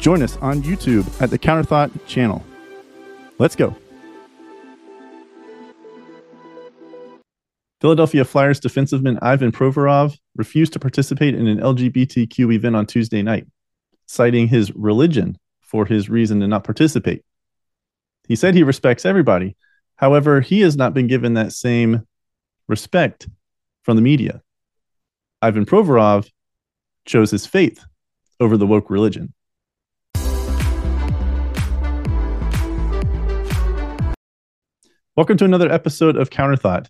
join us on YouTube at the Counterthought channel. Let's go. Philadelphia Flyers defenseman Ivan Provorov refused to participate in an LGBTQ event on Tuesday night, citing his religion for his reason to not participate. He said he respects everybody. However, he has not been given that same respect from the media. Ivan Provorov chose his faith over the woke religion. Welcome to another episode of Counterthought.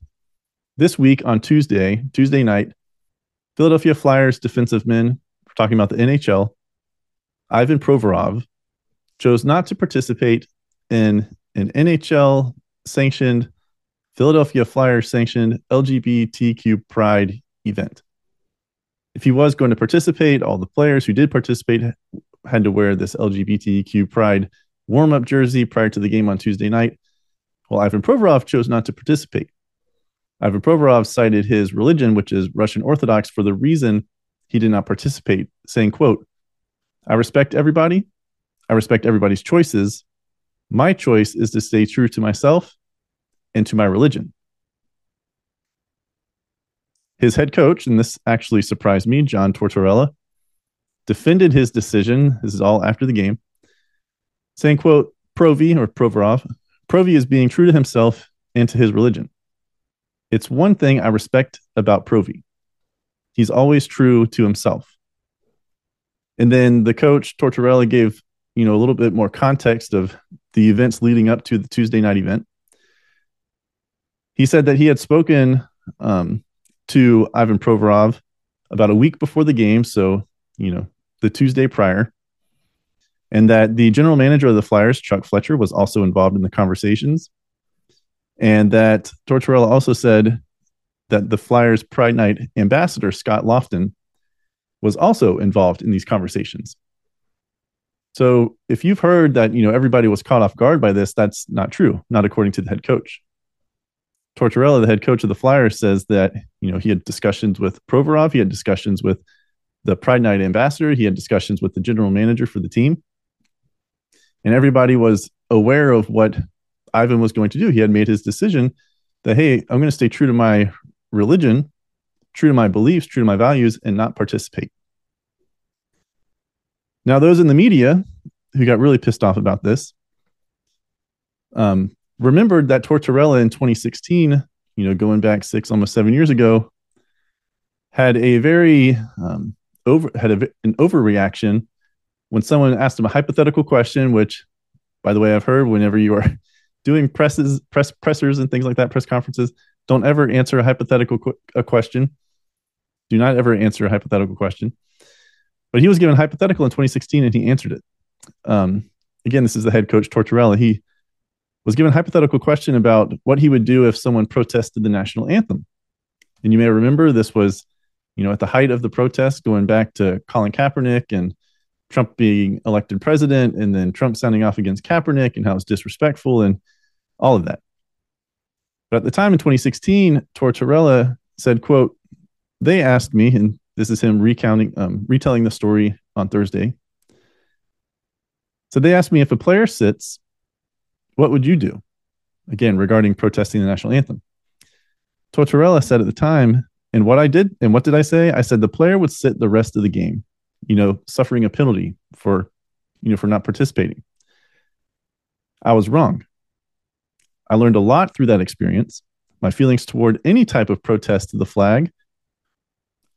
This week on Tuesday, Tuesday night, Philadelphia Flyers defenseman, we're talking about the NHL, Ivan Provorov chose not to participate in an NHL sanctioned, Philadelphia Flyers sanctioned LGBTQ Pride event if he was going to participate, all the players who did participate had to wear this LGBTQ pride warm up jersey prior to the game on Tuesday night. Well, Ivan Provorov chose not to participate. Ivan Provorov cited his religion, which is Russian Orthodox, for the reason he did not participate, saying, quote, I respect everybody. I respect everybody's choices. My choice is to stay true to myself and to my religion. His head coach, and this actually surprised me, John Tortorella, defended his decision. This is all after the game, saying, quote, Provi or Provorov, Provi is being true to himself and to his religion. It's one thing I respect about Provi. He's always true to himself. And then the coach Tortorella gave, you know, a little bit more context of the events leading up to the Tuesday night event. He said that he had spoken um, to Ivan Provorov about a week before the game. So, you know, the Tuesday prior. And that the general manager of the Flyers, Chuck Fletcher, was also involved in the conversations. And that Tortorella also said that the Flyers Pride Night ambassador, Scott Laughton, was also involved in these conversations. So if you've heard that, you know, everybody was caught off guard by this, that's not true, not according to the head coach. Tortorella, the head coach of the Flyers, says that you know he had discussions with Provorov, he had discussions with the Pride Night ambassador, he had discussions with the general manager for the team, and everybody was aware of what Ivan was going to do. He had made his decision that hey, I'm going to stay true to my religion, true to my beliefs, true to my values, and not participate. Now, those in the media who got really pissed off about this, um, remembered that Tortorella in 2016, you know, going back six, almost seven years ago, had a very um, over had a, an overreaction when someone asked him a hypothetical question. Which, by the way, I've heard whenever you are doing presses, press pressers, and things like that, press conferences, don't ever answer a hypothetical qu- a question. Do not ever answer a hypothetical question. But he was given a hypothetical in 2016, and he answered it. Um, again, this is the head coach Tortorella. He was given a hypothetical question about what he would do if someone protested the national anthem. And you may remember this was, you know, at the height of the protest, going back to Colin Kaepernick and Trump being elected president, and then Trump sounding off against Kaepernick and how it's disrespectful and all of that. But at the time in 2016, Tortorella said, quote, they asked me, and this is him recounting, um, retelling the story on Thursday. So they asked me if a player sits what would you do? Again, regarding protesting the national anthem. Tortorella said at the time, and what I did, and what did I say? I said the player would sit the rest of the game, you know, suffering a penalty for, you know, for not participating. I was wrong. I learned a lot through that experience. My feelings toward any type of protest to the flag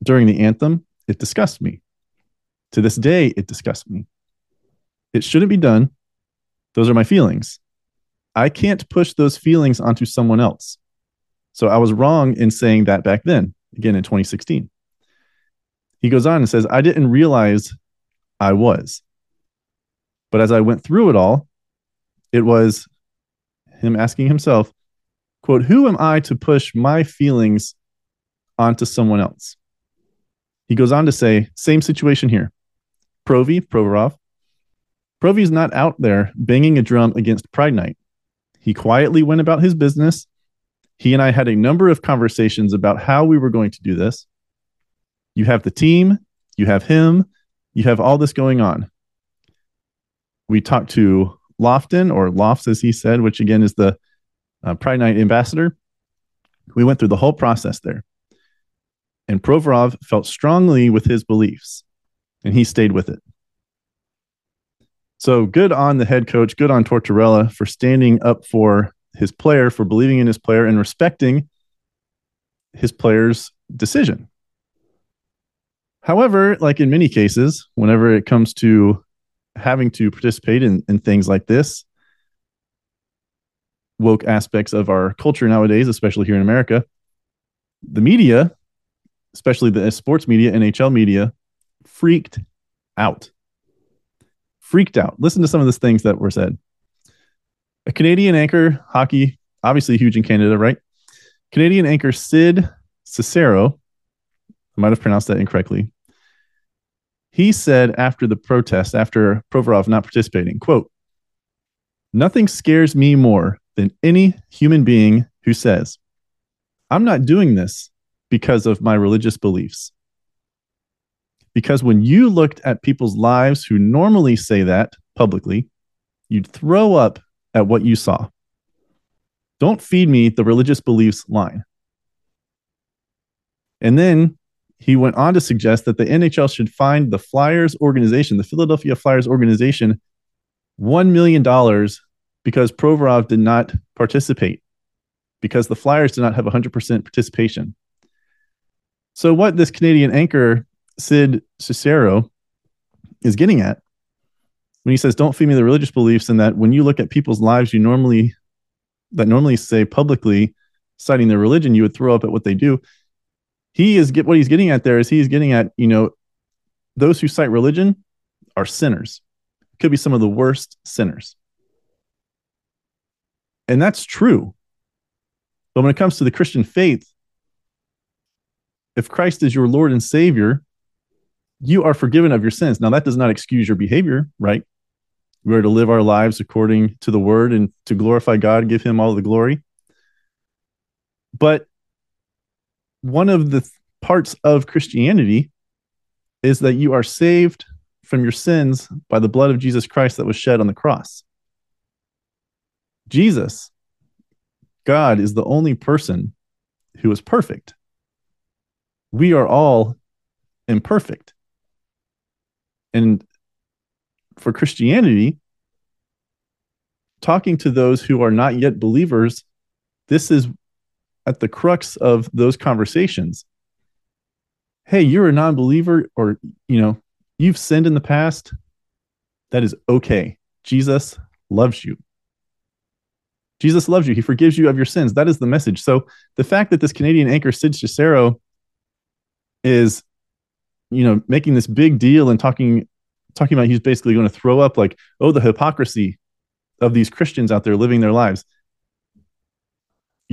during the anthem, it disgusts me. To this day, it disgusts me. It shouldn't be done. Those are my feelings. I can't push those feelings onto someone else. So I was wrong in saying that back then, again in 2016. He goes on and says, I didn't realize I was. But as I went through it all, it was him asking himself, quote, who am I to push my feelings onto someone else? He goes on to say, same situation here. Provy, Provorov, Provy's not out there banging a drum against Pride Night. He quietly went about his business. He and I had a number of conversations about how we were going to do this. You have the team, you have him, you have all this going on. We talked to Laughton, or Lofts, as he said, which again is the uh, Pride Night ambassador. We went through the whole process there. And Provorov felt strongly with his beliefs, and he stayed with it. So good on the head coach, good on Tortorella for standing up for his player, for believing in his player, and respecting his player's decision. However, like in many cases, whenever it comes to having to participate in, in things like this, woke aspects of our culture nowadays, especially here in America, the media, especially the uh, sports media, NHL media, freaked out. Freaked out. Listen to some of the things that were said. A Canadian anchor, hockey, obviously huge in Canada, right? Canadian anchor Sid Seixeiro, I might have pronounced that incorrectly. He said after the protest, after Provorov not participating, quote, Nothing scares me more than any human being who says, I'm not doing this because of my religious beliefs. Because when you looked at people's lives who normally say that publicly, you'd throw up at what you saw. Don't feed me the religious beliefs line. And then he went on to suggest that the NHL should find the Flyers organization, the Philadelphia Flyers organization, $1 million because Provorov did not participate, because the Flyers did not have 100% participation. So, what this Canadian anchor, Sid Seixeiro, is getting at when he says, Don't feed me the religious beliefs, and that when you look at people's lives, you normally, that normally say publicly, citing their religion, you would throw up at what they do. He is get what he's getting at there is he's getting at, you know, those who cite religion are sinners, could be some of the worst sinners. And that's true. But when it comes to the Christian faith, if Christ is your Lord and Savior, you are forgiven of your sins. Now, that does not excuse your behavior, right? We are to live our lives according to the word and to glorify God, give him all the glory. But one of the parts of Christianity is that you are saved from your sins by the blood of Jesus Christ that was shed on the cross. Jesus, God, is the only person who is perfect. We are all imperfect. And for Christianity, talking to those who are not yet believers, this is at the crux of those conversations. Hey, you're a non believer, or, you know, you've sinned in the past. That is okay. Jesus loves you. Jesus loves you. He forgives you of your sins. That is the message. So the fact that this Canadian anchor, Sid Seixeiro, is, you know, making this big deal and talking talking about he's basically going to throw up like, oh, the hypocrisy of these Christians out there living their lives.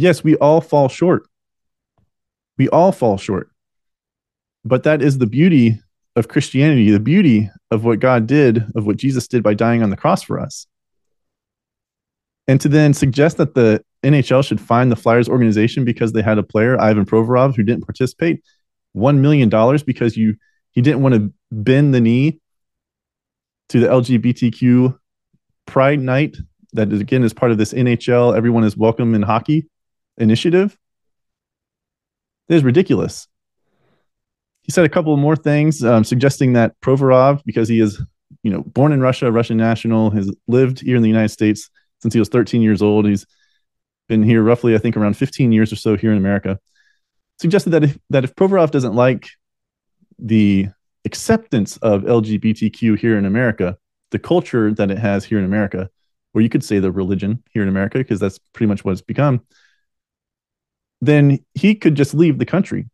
Yes, we all fall short. We all fall short. But that is the beauty of Christianity, the beauty of what God did, of what Jesus did by dying on the cross for us. And to then suggest that the NHL should find the Flyers organization because they had a player, Ivan Provorov, who didn't participate, one million dollars because you he didn't want to bend the knee to the LGBTQ Pride Night that is, again is part of this NHL Everyone is Welcome in Hockey initiative. It is ridiculous. He said a couple more things, um, suggesting that Provorov, because he is, you know, born in Russia, Russian national, has lived here in the United States, since he was 13 years old. He's been here roughly, I think, around 15 years or so here in America. Suggested that if that if Provorov doesn't like the acceptance of LGBTQ here in America, the culture that it has here in America, or you could say the religion here in America, because that's pretty much what it's become, then he could just leave the country.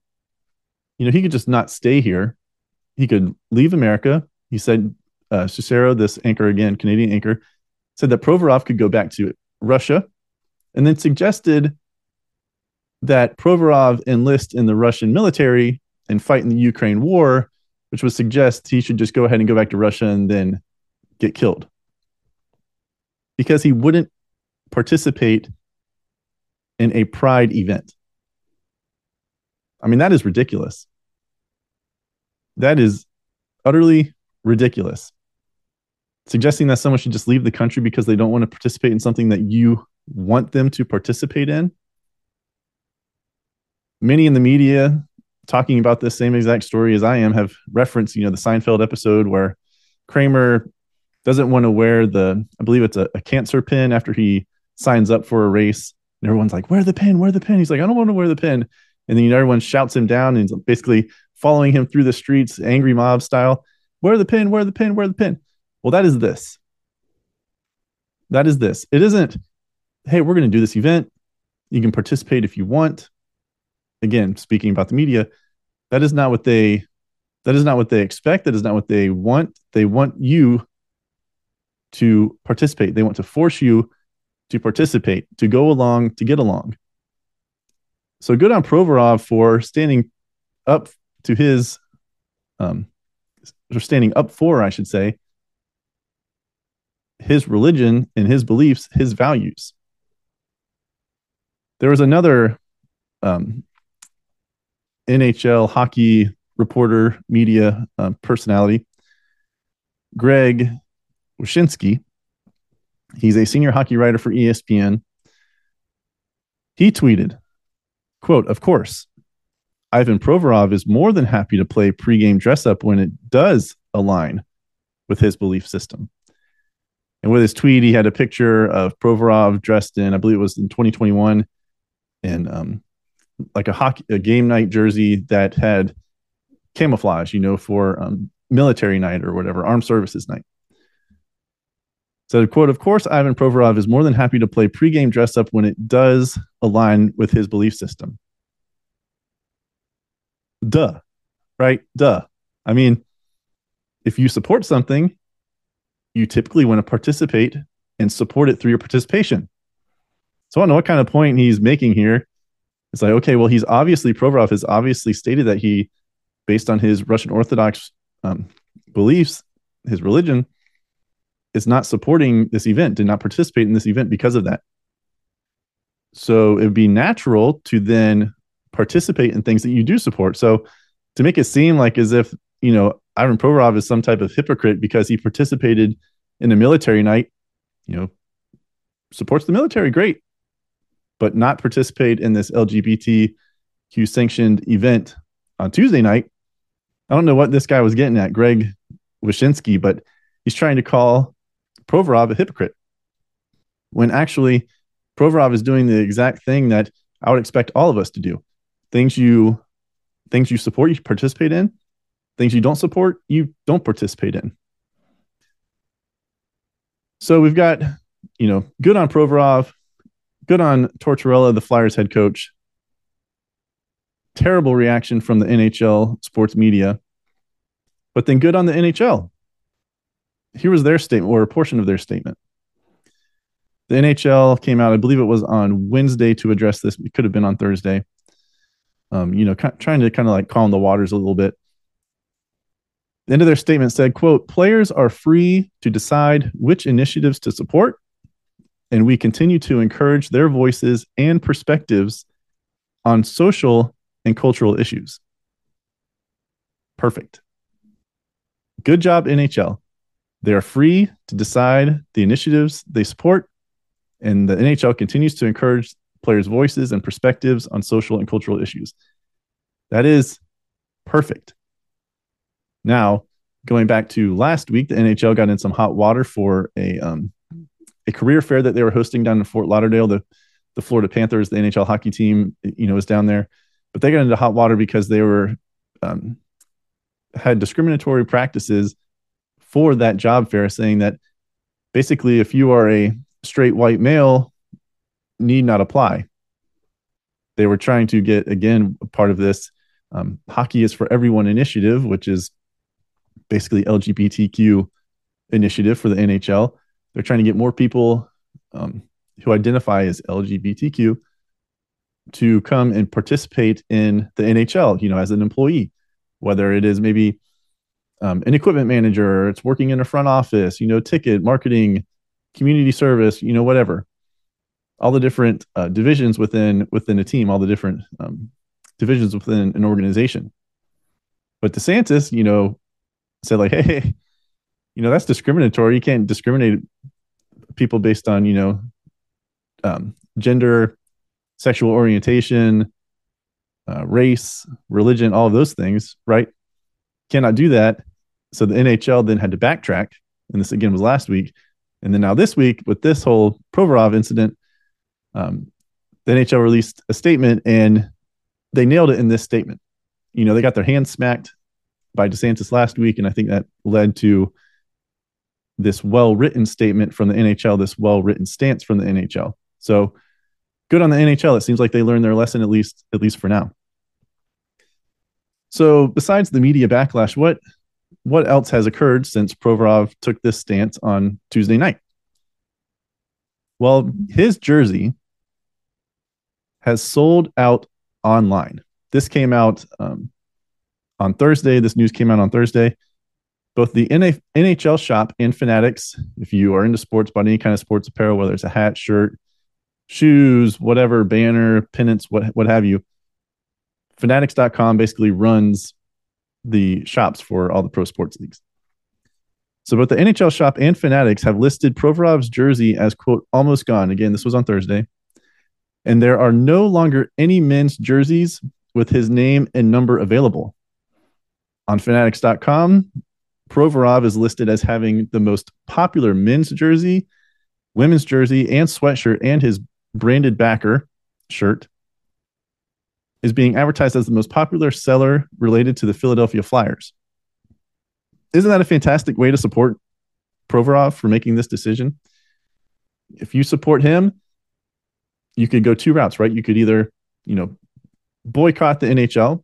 You know, he could just not stay here. He could leave America. He said uh, Seixeiro, this anchor again, Canadian anchor, said that Provorov could go back to Russia, and then suggested that Provorov enlist in the Russian military and fight in the Ukraine war, which would suggest he should just go ahead and go back to Russia and then get killed because he wouldn't participate in a pride event. I mean, that is ridiculous. That is utterly ridiculous. Suggesting that someone should just leave the country because they don't want to participate in something that you want them to participate in. Many in the media talking about this same exact story as I am have referenced, you know, the Seinfeld episode where Kramer doesn't want to wear the, I believe it's a, a cancer pin after he signs up for a race. And everyone's like, "Wear the pin, Wear the pin. He's like, I don't want to wear the pin. And then everyone shouts him down and he's basically following him through the streets, angry mob style. Wear the pin, Wear the pin, Wear the pin. Well, that is this. That is this. It isn't, hey, we're going to do this event. You can participate if you want. Again, speaking about the media, that is not what they that is not what they expect. That is not what they want. They want you to participate. They want to force you to participate, to go along, to get along. So good on Provorov for standing up to his, um, or standing up for, I should say, his religion and his beliefs, his values. There was another um, NHL hockey reporter, media uh, personality, Greg Wyshynski. He's a senior hockey writer for ESPN. He tweeted, quote, of course, Ivan Provorov is more than happy to play pregame dress up when it does align with his belief system. And with his tweet, he had a picture of Provorov dressed in, I believe it was in 2021, and um, like a hockey a game night jersey that had camouflage, you know, for um, military night or whatever, armed services night. So, quote, of course, Ivan Provorov is more than happy to play pregame dress up when it does align with his belief system. Duh, right? Duh. I mean, if you support something, you typically want to participate and support it through your participation. So I don't know what kind of point he's making here. It's like, okay, well, he's obviously, Provorov has obviously stated that he, based on his Russian Orthodox um, beliefs, his religion, is not supporting this event, did not participate in this event because of that. So it would be natural to then participate in things that you do support. So to make it seem like as if, you know, Ivan Provorov is some type of hypocrite because he participated in a military night, you know, supports the military, great, but not participate in this LGBTQ sanctioned event on Tuesday night. I don't know what this guy was getting at, Greg Wyshynski, but he's trying to call Provorov a hypocrite when actually Provorov is doing the exact thing that I would expect all of us to do. Things you things you support, you participate in. Things you don't support, you don't participate in. So we've got, you know, good on Provorov, good on Tortorella, the Flyers head coach. Terrible reaction from the NHL sports media, but then good on the NHL here was their statement or a portion of their statement. The NHL came out, I believe it was on Wednesday to address this. It could have been on Thursday. Um, you know, trying to kind of like calm the waters a little bit. The end of their statement said, quote, players are free to decide which initiatives to support, and we continue to encourage their voices and perspectives on social and cultural issues. Perfect. Good job, NHL. They are free to decide the initiatives they support, and the NHL continues to encourage players' voices and perspectives on social and cultural issues. That is perfect. Now, going back to last week, the NHL got in some hot water for a um, a career fair that they were hosting down in Fort Lauderdale. The the Florida Panthers, the NHL hockey team, you know, was down there, but they got into hot water because they were um, had discriminatory practices for that job fair saying that basically if you are a straight white male need not apply they were trying to get again part of this um, hockey is for everyone initiative which is basically lgbtq initiative for the NHL. They're trying to get more people um, who identify as LGBTQ to come and participate in the NHL, you know, as an employee, whether it is maybe um, an equipment manager, it's working in a front office, you know, ticket, marketing, community service, you know, whatever. All the different uh, divisions within within a team, all the different um, divisions within an organization. But DeSantis, you know, said like, hey, you know, that's discriminatory. You can't discriminate people based on, you know, um, gender, sexual orientation, uh, race, religion, all of those things, right? Cannot do that. So the NHL then had to backtrack. And this again was last week. And then now this week, with this whole Provorov incident, um, the NHL released a statement and they nailed it in this statement. You know, they got their hands smacked by DeSantis last week. And I think that led to this well written statement from the NHL, this well written stance from the NHL. So good on the NHL. It seems like they learned their lesson at least at least for now. So besides the media backlash, what what else has occurred since Provorov took this stance on Tuesday night? Well, his jersey has sold out online. This came out um, on Thursday. This news came out on Thursday. Both the NHL shop and Fanatics, if you are into sports, bought any kind of sports apparel, whether it's a hat, shirt, shoes, whatever, banner, pennants, what what have you. Fanatics.com basically runs the shops for all the pro sports leagues. So both the NHL shop and Fanatics have listed Provorov's jersey as quote almost gone. Again, this was on Thursday. And there are no longer any men's jerseys with his name and number available. On fanatics.com, Provorov is listed as having the most popular men's jersey, women's jersey, and sweatshirt, and his branded backer shirt is being advertised as the most popular seller related to the Philadelphia Flyers. Isn't that a fantastic way to support Provorov for making this decision? If you support him, you could go two routes, right? You could either, you know, boycott the NHL,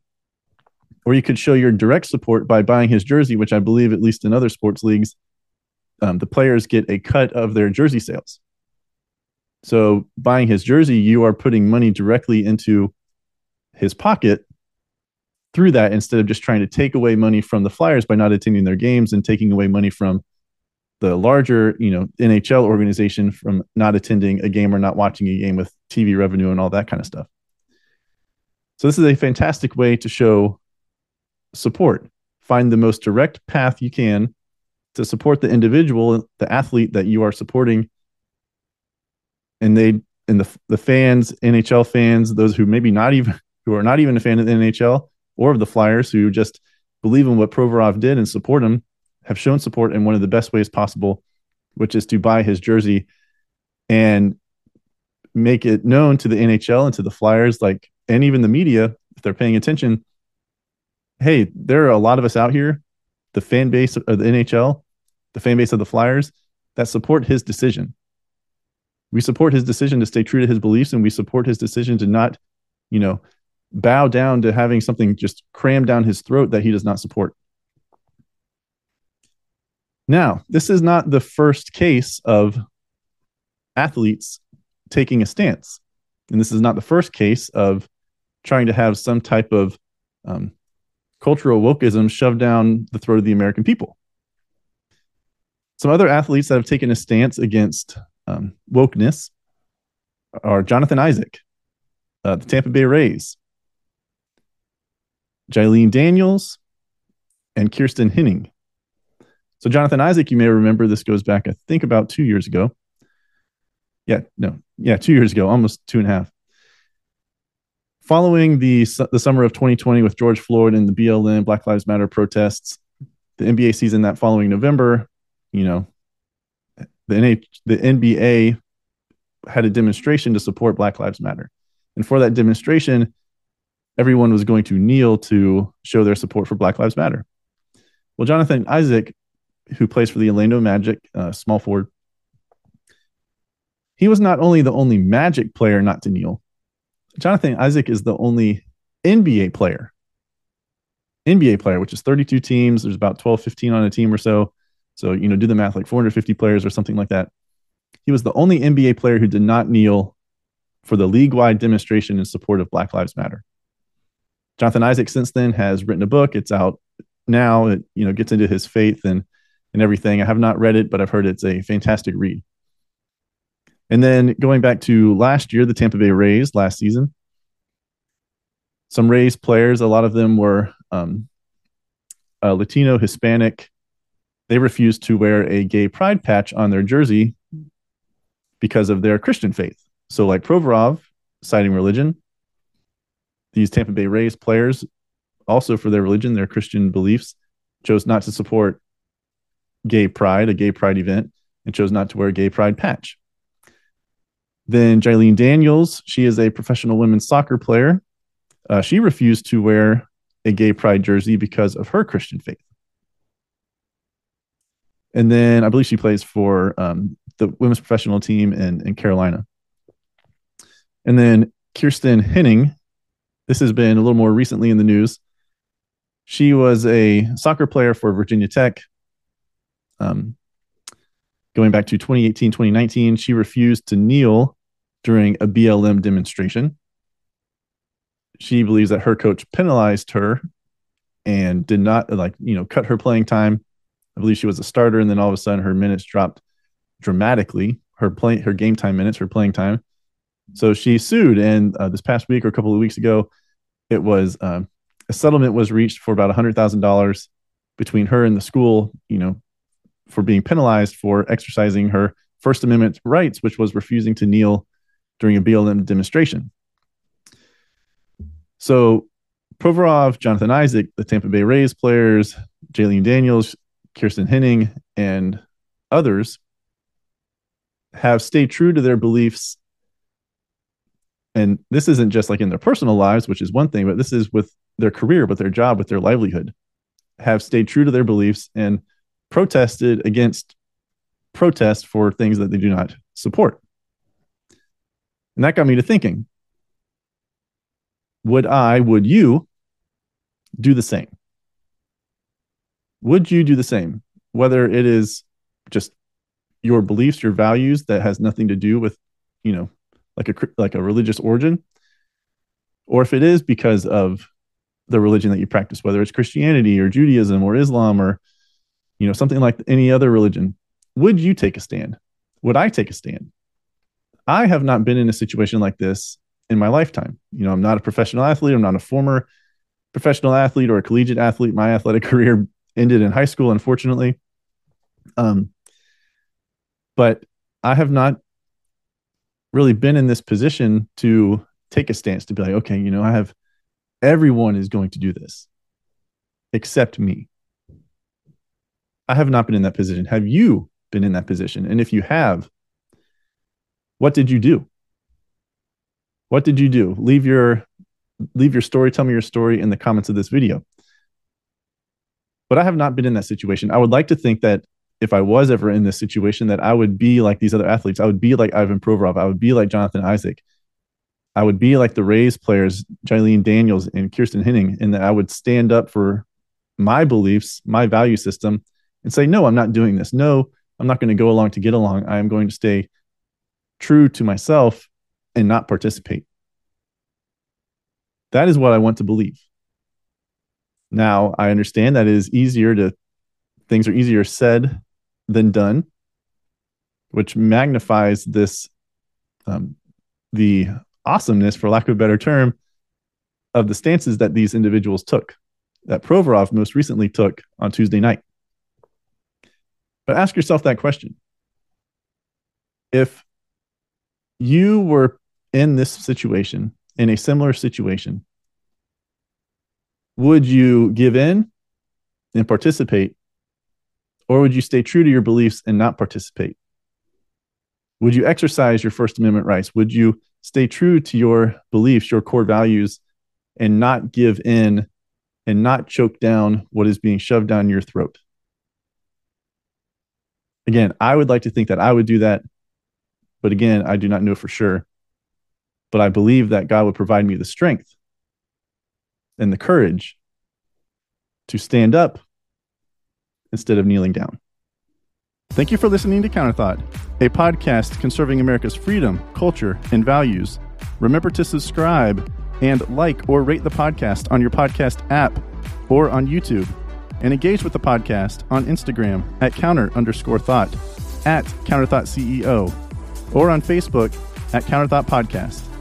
or you could show your direct support by buying his jersey, which I believe, at least in other sports leagues, um, the players get a cut of their jersey sales. So buying his jersey, you are putting money directly into his pocket through that instead of just trying to take away money from the Flyers by not attending their games and taking away money from the larger, you know, NHL organization from not attending a game or not watching a game with TV revenue and all that kind of stuff. So this is a fantastic way to show support. Find the most direct path you can to support the individual, the athlete that you are supporting and they and the the fans, NHL fans, those who maybe not even who are not even a fan of the NHL or of the Flyers, who just believe in what Provorov did and support him, have shown support in one of the best ways possible, which is to buy his jersey and make it known to the NHL and to the Flyers, like and even the media, if they're paying attention. Hey, there are a lot of us out here, the fan base of the NHL, the fan base of the Flyers, that support his decision we support his decision to stay true to his beliefs and we support his decision to not you know bow down to having something just crammed down his throat that he does not support. Now this is not the first case of athletes taking a stance. And this is not the first case of trying to have some type of um, cultural wokeism shoved down the throat of the american people. Some other athletes that have taken a stance against um, wokeness are Jonathan Isaac, uh, the Tampa Bay Rays, Jaelene Daniels, and Kiersten Hening. So, Jonathan Isaac, you may remember this goes back, I think, about two years ago. Yeah, no, yeah, two years ago, almost two and a half. Following the, the summer of 2020 with George Floyd and the BLM, Black Lives Matter protests, the NBA season that following November, you know, the NH, the NBA had a demonstration to support Black Lives Matter, and for that demonstration, everyone was going to kneel to show their support for Black Lives Matter. Well, Jonathan Isaac, who plays for the Orlando Magic, uh, small forward, he was not only the only Magic player not to kneel. Jonathan Isaac is the only NBA player, NBA player, which is 32 teams. There's about 12, 15 on a team or so So, you know, do the math like 450 players or something like that. He was the only NBA player who did not kneel for the league wide demonstration in support of Black Lives Matter. Jonathan Isaac since then has written a book. It's out now. It you know gets into his faith and and everything. I have not read it, but I've heard it's a fantastic read. And then going back to last year, the Tampa Bay Rays last season, some Rays players, a lot of them were um, uh, Latino, Hispanic. They refused to wear a gay pride patch on their jersey because of their Christian faith. So, like Provorov, citing religion, these Tampa Bay Rays players, also for their religion, their Christian beliefs, chose not to support gay pride, a gay pride event, and chose not to wear a gay pride patch. Then Jaelene Daniels, she is a professional women's soccer player. Uh, she refused to wear a gay pride jersey because of her Christian faith. And then I believe she plays for um, the women's professional team in, in Carolina. And then Kiersten Hening, this has been a little more recently in the news. She was a soccer player for Virginia Tech. Um, going back to 2018, 2019, she refused to kneel during a BLM demonstration. She believes that her coach penalized her and did not like, you know, cut her playing time. I believe she was a starter, and then all of a sudden her minutes dropped dramatically. Her play, her game time minutes, her playing time, so she sued, and uh, this past week or a couple of weeks ago, it was um, a settlement was reached for about hundred thousand dollars between her and the school. You know, for being penalized for exercising her First Amendment rights, which was refusing to kneel during a BLM demonstration. So Provorov, Jonathan Isaac, the Tampa Bay Rays players, Jaelene Daniels, Kiersten Hening, and others have stayed true to their beliefs and this isn't just like in their personal lives which is one thing but this is with their career with their job with their livelihood. Have stayed true to their beliefs and protested against protest for things that they do not support. And that got me to thinking would i would you do the same? Would you do the same? Whether it is just your beliefs your values that has nothing to do with you know like a like a religious origin, or if it is because of the religion that you practice, whether it's Christianity or Judaism or Islam or you know something like any other religion, would you take a stand? Would I take a stand? I have not been in a situation like this in my lifetime. You know, I'm not a professional athlete. I'm not a former professional athlete or a collegiate athlete. My athletic career ended in high school, unfortunately. Um, but I have not really been in this position to take a stance to be like, okay, you know, I have everyone is going to do this except me. I have not been in that position. Have you been in that position? And if you have, what did you do? What did you do? Leave your leave your story, tell me your story in the comments of this video. But I have not been in that situation. I would like to think that if I was ever in this situation, that I would be like these other athletes. I would be like Ivan Provorov. I would be like Jonathan Isaac. I would be like the Rays players, Jaelene Daniels and Kiersten Hening, and that I would stand up for my beliefs, my value system, and say, no, I'm not doing this. No, I'm not going to go along to get along. I am going to stay true to myself and not participate. That is what I want to believe. Now, I understand that it is easier to, things are easier said than done, which magnifies this um, the awesomeness, for lack of a better term, of the stances that these individuals took, that Provorov most recently took on Tuesday night. But ask yourself that question. If you were in this situation, in a similar situation, would you give in and participate or would you stay true to your beliefs and not participate? Would you exercise your First Amendment rights? Would you stay true to your beliefs, your core values, and not give in and not choke down what is being shoved down your throat? Again, I would like to think that I would do that. But again, I do not know for sure. But I believe that God would provide me the strength and the courage to stand up instead of kneeling down. Thank you for listening to Counterthought, a podcast conserving America's freedom, culture, and values. Remember to subscribe and like or rate the podcast on your podcast app or on YouTube. And engage with the podcast on Instagram at counter underscore thought, at counterthought CEO, or on Facebook at Counterthought Podcast.